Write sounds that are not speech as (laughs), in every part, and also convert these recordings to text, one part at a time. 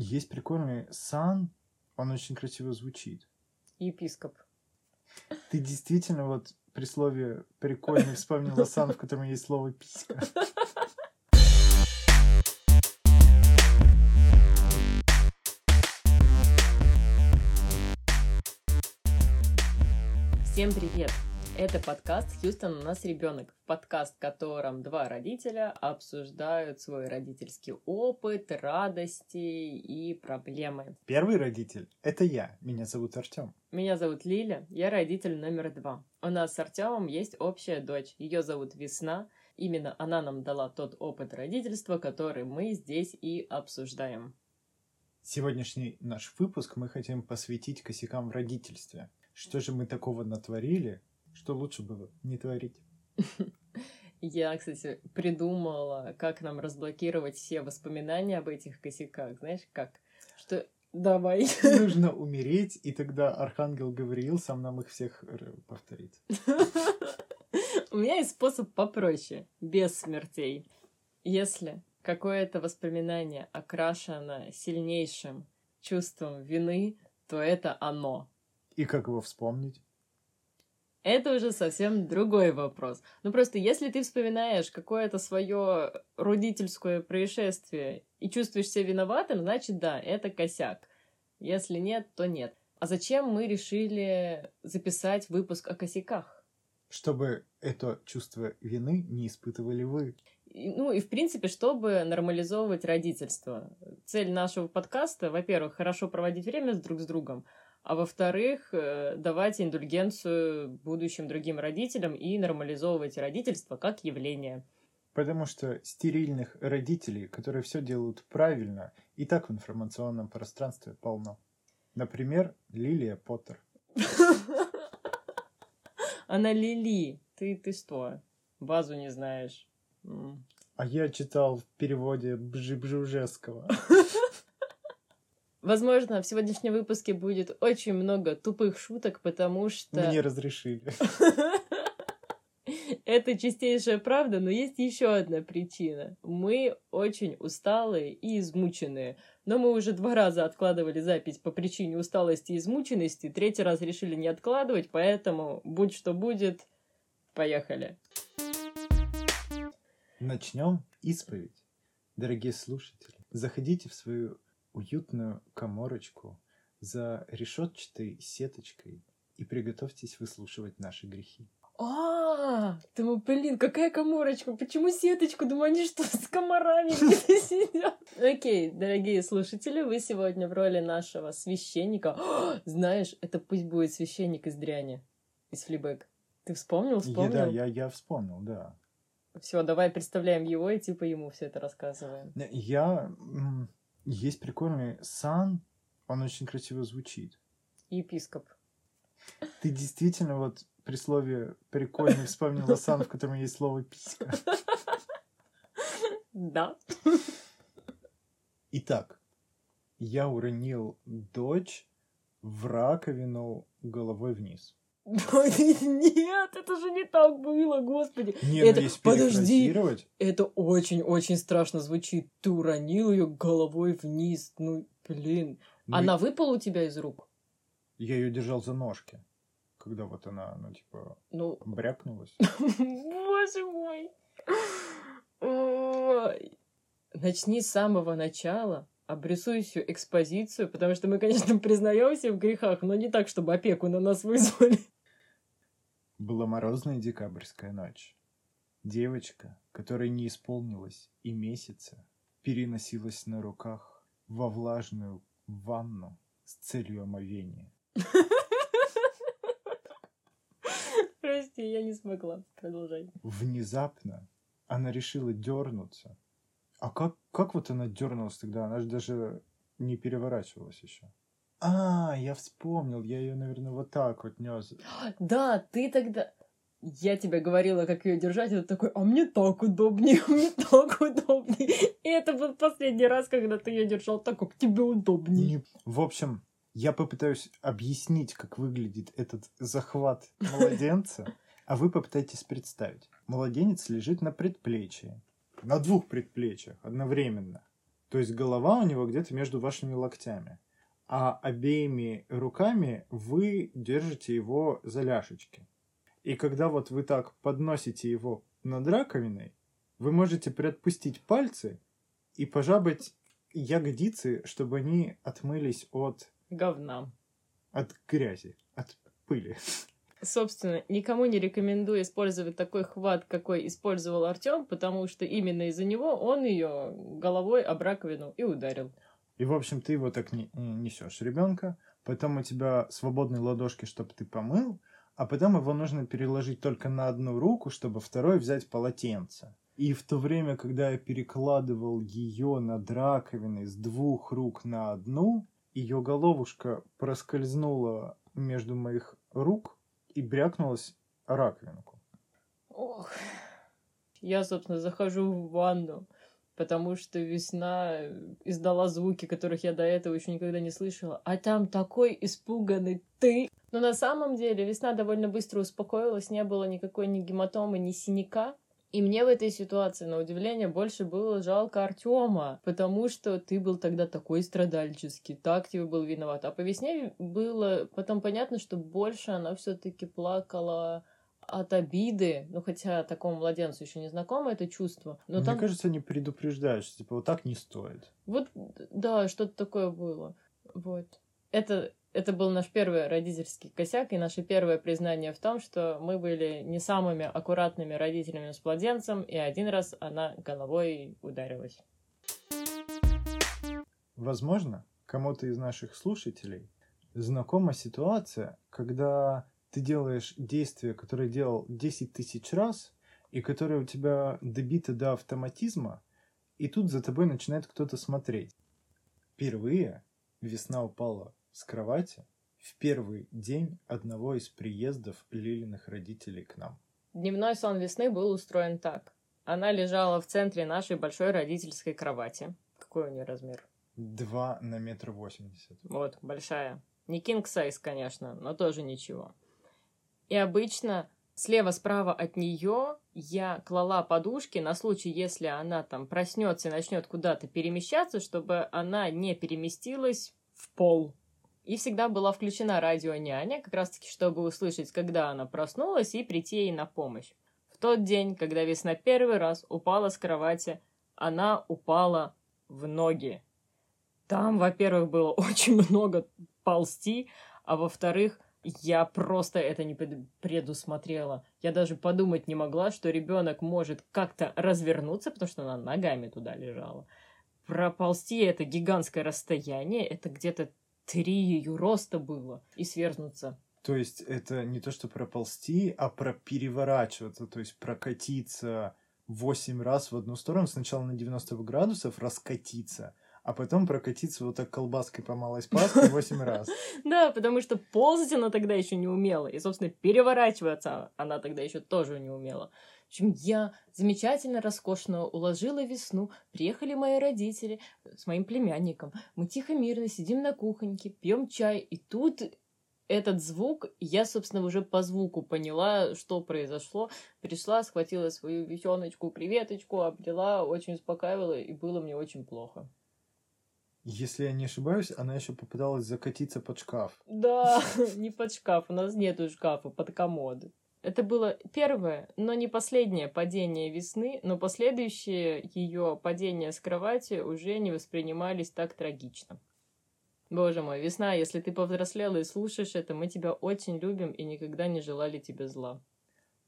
Есть прикольный сан, он очень красиво звучит. Епископ. Ты действительно вот при слове прикольный вспомнила сан, в котором есть слово писька. Всем привет! Это подкаст «Хьюстон, у нас ребенок», подкаст, в котором два родителя обсуждают свой родительский опыт, радости и проблемы. Первый родитель — это я, меня зовут Артем. Меня зовут Лиля, я родитель номер два. У нас с Артемом есть общая дочь, ее зовут Весна. Именно она нам дала тот опыт родительства, который мы здесь и обсуждаем. Сегодняшний наш выпуск мы хотим посвятить косякам в родительстве. Что же мы такого натворили, что лучше было не творить. Я, кстати, придумала, как нам разблокировать все воспоминания об этих косяках. Знаешь, как? Что Давай. Нужно умереть, и тогда Архангел Гавриил сам нам их всех повторит. У меня есть способ попроще, без смертей. Если какое-то воспоминание окрашено сильнейшим чувством вины, то это оно. И как его вспомнить? Это уже совсем другой вопрос. Ну просто если ты вспоминаешь какое-то свое родительское происшествие и чувствуешь себя виноватым, значит да, это косяк. Если нет, то нет. А зачем мы решили записать выпуск о косяках? Чтобы это чувство вины не испытывали вы. Ну и в принципе, чтобы нормализовывать родительство. Цель нашего подкаста, во-первых, хорошо проводить время друг с другом, а во-вторых, э, давать индульгенцию будущим другим родителям и нормализовывать родительство как явление. Потому что стерильных родителей, которые все делают правильно, и так в информационном пространстве полно. Например, Лилия Поттер. (laughs) Она Лили. Ты, ты что? Базу не знаешь. А я читал в переводе Бжибжужеского. (laughs) Возможно, в сегодняшнем выпуске будет очень много тупых шуток, потому что... Мне разрешили. (laughs) Это чистейшая правда, но есть еще одна причина. Мы очень усталые и измученные. Но мы уже два раза откладывали запись по причине усталости и измученности. Третий раз решили не откладывать, поэтому будь что будет, поехали. Начнем исповедь. Дорогие слушатели, заходите в свою уютную коморочку за решетчатой сеточкой и приготовьтесь выслушивать наши грехи. А, думаю, блин, какая коморочка? Почему сеточку? Думаю, они что, с комарами где-то (laughs) сидят? Окей, дорогие слушатели, вы сегодня в роли нашего священника. знаешь, это пусть будет священник из дряни, из флибэк. Ты вспомнил, вспомнил? Да, я, я вспомнил, да. Все, давай представляем его и типа ему все это рассказываем. Я есть прикольный сан, он очень красиво звучит. Епископ. Ты действительно вот при слове прикольный вспомнила сан, в котором есть слово писька. Да. Итак, я уронил дочь в раковину головой вниз. (laughs) Нет, это же не так было, господи. Нет, это, ну, подожди, это очень-очень страшно звучит. Ты уронил ее головой вниз, ну, блин. Ну, она выпала у тебя из рук? Я ее держал за ножки, когда вот она, ну, типа, ну... брякнулась. (laughs) Боже мой. Начни с самого начала обрисуй всю экспозицию, потому что мы, конечно, (laughs) признаемся в грехах, но не так, чтобы опеку на нас вызвали. Была морозная декабрьская ночь. Девочка, которой не исполнилось и месяца, переносилась на руках во влажную ванну с целью омовения. (laughs) Прости, я не смогла. Продолжай. Внезапно она решила дернуться. А как, как вот она дернулась тогда? Она же даже не переворачивалась еще. А, я вспомнил, я ее, наверное, вот так вот нес. (gasps) Да, ты тогда... Я тебе говорила, как ее держать, и ты такой, а мне так удобнее, (laughs) мне так удобнее. (laughs) И это был последний раз, когда ты ее держал так, как тебе удобнее. В общем, я попытаюсь объяснить, как выглядит этот захват (laughs) младенца, а вы попытайтесь представить. Младенец лежит на предплечье, на двух предплечьях одновременно. То есть голова у него где-то между вашими локтями. А обеими руками вы держите его за ляшечки. И когда вот вы так подносите его над раковиной, вы можете приотпустить пальцы и пожабать ягодицы, чтобы они отмылись от... Говна. От грязи, от пыли. Собственно, никому не рекомендую использовать такой хват, какой использовал Артем, потому что именно из-за него он ее головой об раковину и ударил. И, в общем, ты его так не, несешь ребенка, потом у тебя свободные ладошки, чтобы ты помыл, а потом его нужно переложить только на одну руку, чтобы второй взять полотенце. И в то время, когда я перекладывал ее над раковиной с двух рук на одну, ее головушка проскользнула между моих рук и брякнулась о раковинку. Ох. Я, собственно, захожу в ванну, потому что весна издала звуки, которых я до этого еще никогда не слышала. А там такой испуганный ты. Но на самом деле весна довольно быстро успокоилась, не было никакой ни гематомы, ни синяка. И мне в этой ситуации, на удивление, больше было жалко Артема, потому что ты был тогда такой страдальческий, так тебе был виноват. А по весне было потом понятно, что больше она все-таки плакала от обиды, ну хотя такому младенцу еще не знакомо это чувство. Но Мне там... кажется, они предупреждают, что типа вот так не стоит. Вот, да, что-то такое было. Вот. Это это был наш первый родительский косяк и наше первое признание в том, что мы были не самыми аккуратными родителями с младенцем, и один раз она головой ударилась. Возможно, кому-то из наших слушателей знакома ситуация, когда ты делаешь действие, которое делал 10 тысяч раз, и которое у тебя добито до автоматизма, и тут за тобой начинает кто-то смотреть. Впервые весна упала с кровати в первый день одного из приездов Лилиных родителей к нам. Дневной сон весны был устроен так. Она лежала в центре нашей большой родительской кровати. Какой у нее размер? Два на метр восемьдесят. Вот, большая. Не king size, конечно, но тоже ничего. И обычно слева-справа от нее я клала подушки на случай, если она там проснется и начнет куда-то перемещаться, чтобы она не переместилась в пол. И всегда была включена радио-няня, как раз-таки, чтобы услышать, когда она проснулась, и прийти ей на помощь. В тот день, когда Весна первый раз упала с кровати, она упала в ноги. Там, во-первых, было (laughs) очень много ползти, а во-вторых, я просто это не предусмотрела. Я даже подумать не могла, что ребенок может как-то развернуться, потому что она ногами туда лежала. Проползти это гигантское расстояние, это где-то три ее роста было и сверзнуться. То есть это не то, что проползти, а про переворачиваться, то есть прокатиться восемь раз в одну сторону, сначала на 90 градусов раскатиться, а потом прокатиться вот так колбаской по малой спаске (laughs) восемь раз. Да, потому что ползать она тогда еще не умела, и, собственно, переворачиваться она тогда еще тоже не умела. В общем, я замечательно, роскошно уложила весну. Приехали мои родители с моим племянником. Мы тихо, мирно сидим на кухоньке, пьем чай. И тут этот звук, я, собственно, уже по звуку поняла, что произошло. Пришла, схватила свою вещеночку, креветочку, обняла, очень успокаивала, и было мне очень плохо. Если я не ошибаюсь, она еще попыталась закатиться под шкаф. Да, (laughs) не под шкаф, у нас нету шкафа, под комод. Это было первое, но не последнее падение весны, но последующие ее падения с кровати уже не воспринимались так трагично. Боже мой, весна, если ты повзрослела и слушаешь это, мы тебя очень любим и никогда не желали тебе зла.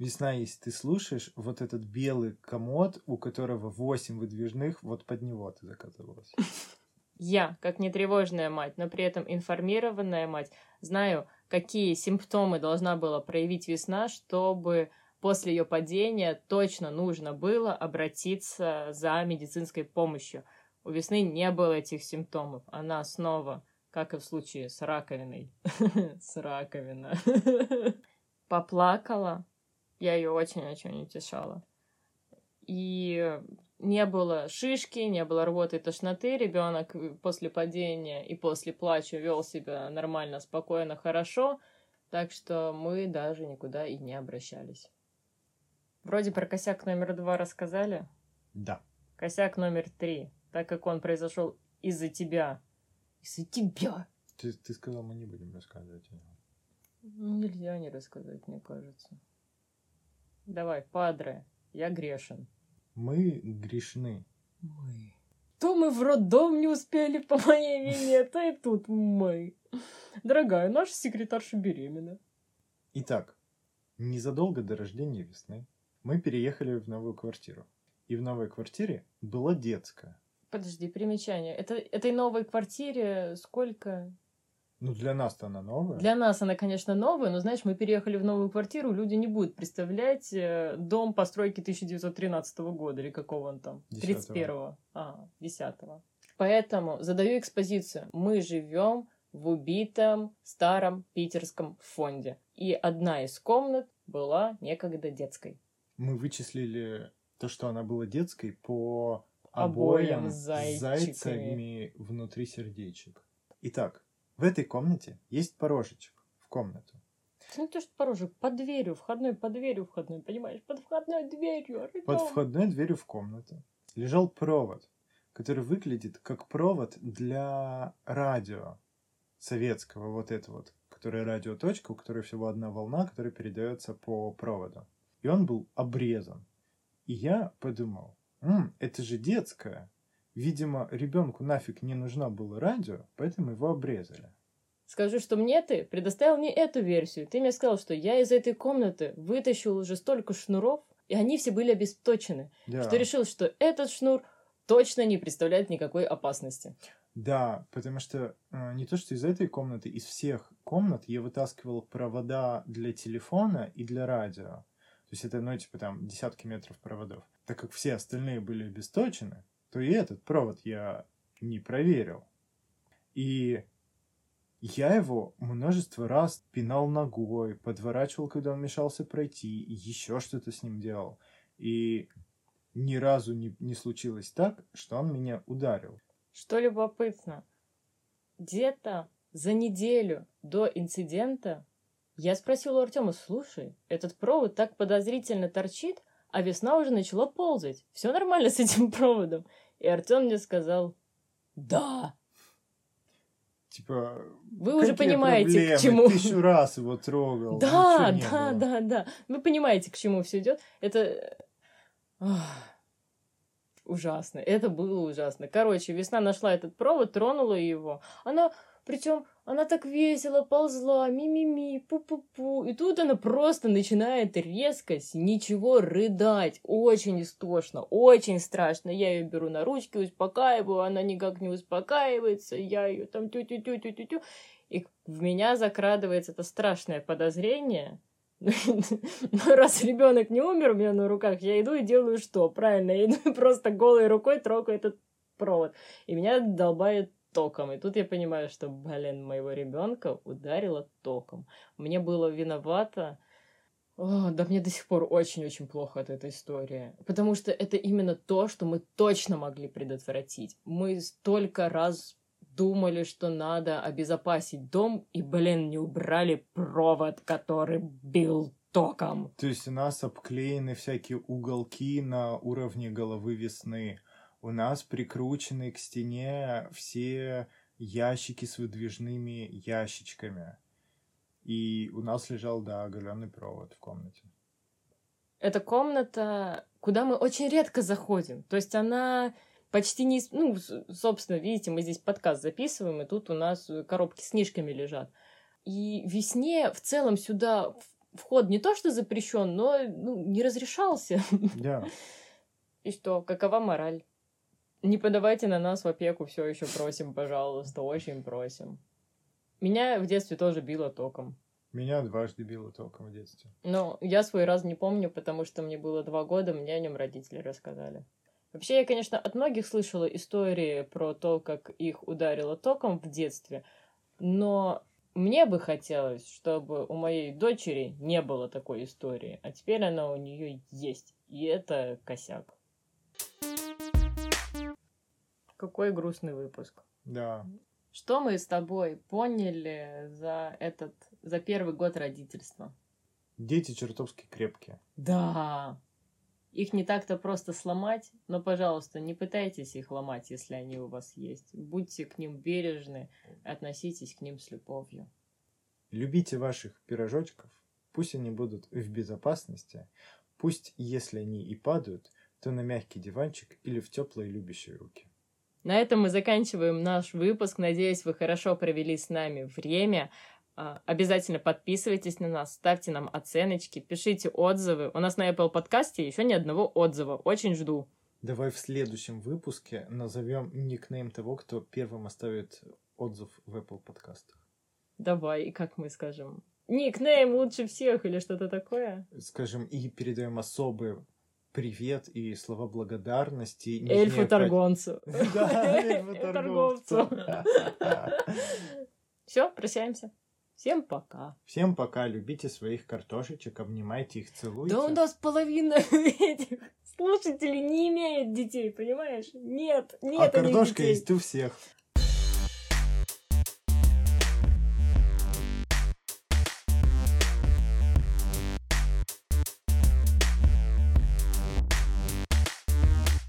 Весна, если ты слушаешь, вот этот белый комод, у которого восемь выдвижных, вот под него ты заказывалась. (laughs) Я, как нетревожная мать, но при этом информированная мать, знаю, какие симптомы должна была проявить весна, чтобы после ее падения точно нужно было обратиться за медицинской помощью. У весны не было этих симптомов. Она снова, как и в случае с раковиной, (laughs) с раковина, (laughs) поплакала. Я ее очень-очень утешала. И не было шишки, не было рвоты и тошноты. Ребенок после падения и после плача вел себя нормально, спокойно, хорошо. Так что мы даже никуда и не обращались. Вроде про косяк номер два рассказали. Да. Косяк номер три. так как он произошел из-за тебя. Из-за тебя. Ты, ты сказал, мы не будем рассказывать о нем. Ну, Нельзя не рассказать, мне кажется. Давай, падре, я грешен. Мы грешны. Мы. То мы в роддом не успели по моей вине, (laughs) то и тут мы. Дорогая, наша секретарша беременна. Итак, незадолго до рождения весны мы переехали в новую квартиру. И в новой квартире была детская. Подожди, примечание. Это, этой новой квартире сколько? Ну, для нас-то она новая. Для нас она, конечно, новая, но, знаешь, мы переехали в новую квартиру, люди не будут представлять э, дом постройки 1913 года или какого он там? Десятого. 31-го. А, 10-го. Поэтому задаю экспозицию. Мы живем в убитом старом питерском фонде. И одна из комнат была некогда детской. Мы вычислили то, что она была детской, по Обоям обоям зайчиками. зайцами внутри сердечек. Итак, в этой комнате есть порожечек в комнату. Ну, то, что пороже, под дверью, входной, под дверью входной, понимаешь? Под входной дверью. Под Артём. входной дверью в комнату лежал провод, который выглядит как провод для радио советского, вот это вот, которое радиоточка, у которой всего одна волна, которая передается по проводу. И он был обрезан. И я подумал, «М, это же детское. Видимо, ребенку нафиг не нужна была радио, поэтому его обрезали. Скажу, что мне ты предоставил не эту версию. Ты мне сказал, что я из этой комнаты вытащил уже столько шнуров, и они все были обесточены, Да. что решил, что этот шнур точно не представляет никакой опасности. Да, потому что э, не то, что из этой комнаты, из всех комнат я вытаскивал провода для телефона и для радио. То есть это, ну, типа там десятки метров проводов. Так как все остальные были обесточены, то и этот провод я не проверил. И я его множество раз пинал ногой, подворачивал, когда он мешался пройти, еще что-то с ним делал. И ни разу не, не случилось так, что он меня ударил. Что любопытно, где-то за неделю до инцидента я спросила у Артема, слушай, этот провод так подозрительно торчит, а весна уже начала ползать. Все нормально с этим (laughs) проводом? И Артем мне сказал, да, Типа, Вы уже понимаете, к проблемы? чему. Тысячу раз его трогал. Да, да, было. да, да. Вы понимаете, к чему все идет. Это ужасно. Это было ужасно. Короче, весна нашла этот провод, тронула его. Она, причем, она так весело ползла, ми-ми-ми, пу-пу-пу. И тут она просто начинает резко, с ничего рыдать. Очень истошно, очень страшно. Я ее беру на ручки, успокаиваю, она никак не успокаивается. Я ее там тю-тю-тю-тю-тю-тю. И в меня закрадывается это страшное подозрение. (laughs) Но раз ребенок не умер у меня на руках, я иду и делаю что? Правильно, я иду (laughs) просто голой рукой трогаю этот провод. И меня долбает током. И тут я понимаю, что, блин, моего ребенка ударило током. Мне было виновато. О, да мне до сих пор очень-очень плохо от этой истории. Потому что это именно то, что мы точно могли предотвратить. Мы столько раз думали, что надо обезопасить дом, и, блин, не убрали провод, который бил током. То есть у нас обклеены всякие уголки на уровне головы весны. У нас прикручены к стене все ящики с выдвижными ящичками. И у нас лежал, да, оголенный провод в комнате. Это комната, куда мы очень редко заходим. То есть она почти не... Ну, собственно, видите, мы здесь подкаст записываем, и тут у нас коробки с книжками лежат. И весне в целом сюда вход не то что запрещен, но ну, не разрешался. Да. (laughs) И что, какова мораль? Не подавайте на нас в опеку, все еще просим, пожалуйста, очень просим. Меня в детстве тоже било током. Меня дважды било током в детстве. Но я свой раз не помню, потому что мне было два года, мне о нем родители рассказали. Вообще, я, конечно, от многих слышала истории про то, как их ударило током в детстве, но мне бы хотелось, чтобы у моей дочери не было такой истории, а теперь она у нее есть, и это косяк. Какой грустный выпуск. Да. Что мы с тобой поняли за этот, за первый год родительства? Дети чертовски крепкие. Да. Их не так-то просто сломать, но, пожалуйста, не пытайтесь их ломать, если они у вас есть. Будьте к ним бережны, относитесь к ним с любовью. Любите ваших пирожочков, пусть они будут в безопасности, пусть, если они и падают, то на мягкий диванчик или в теплые любящие руки. На этом мы заканчиваем наш выпуск. Надеюсь, вы хорошо провели с нами время. А, обязательно подписывайтесь на нас, ставьте нам оценочки, пишите отзывы. У нас на Apple подкасте еще ни одного отзыва. Очень жду. Давай в следующем выпуске назовем никнейм того, кто первым оставит отзыв в Apple подкастах. Давай, и как мы скажем? Никнейм лучше всех или что-то такое? Скажем, и передаем особый привет и слова благодарности. Эльфу-торгонцу. (laughs) Да, эльфу-торговцу. (laughs) (laughs) Все, прощаемся. Всем пока. Всем пока. Любите своих картошечек, обнимайте их, целуйте. Да у нас половина этих слушателей не имеет детей, понимаешь? Нет, нет А картошка есть у всех.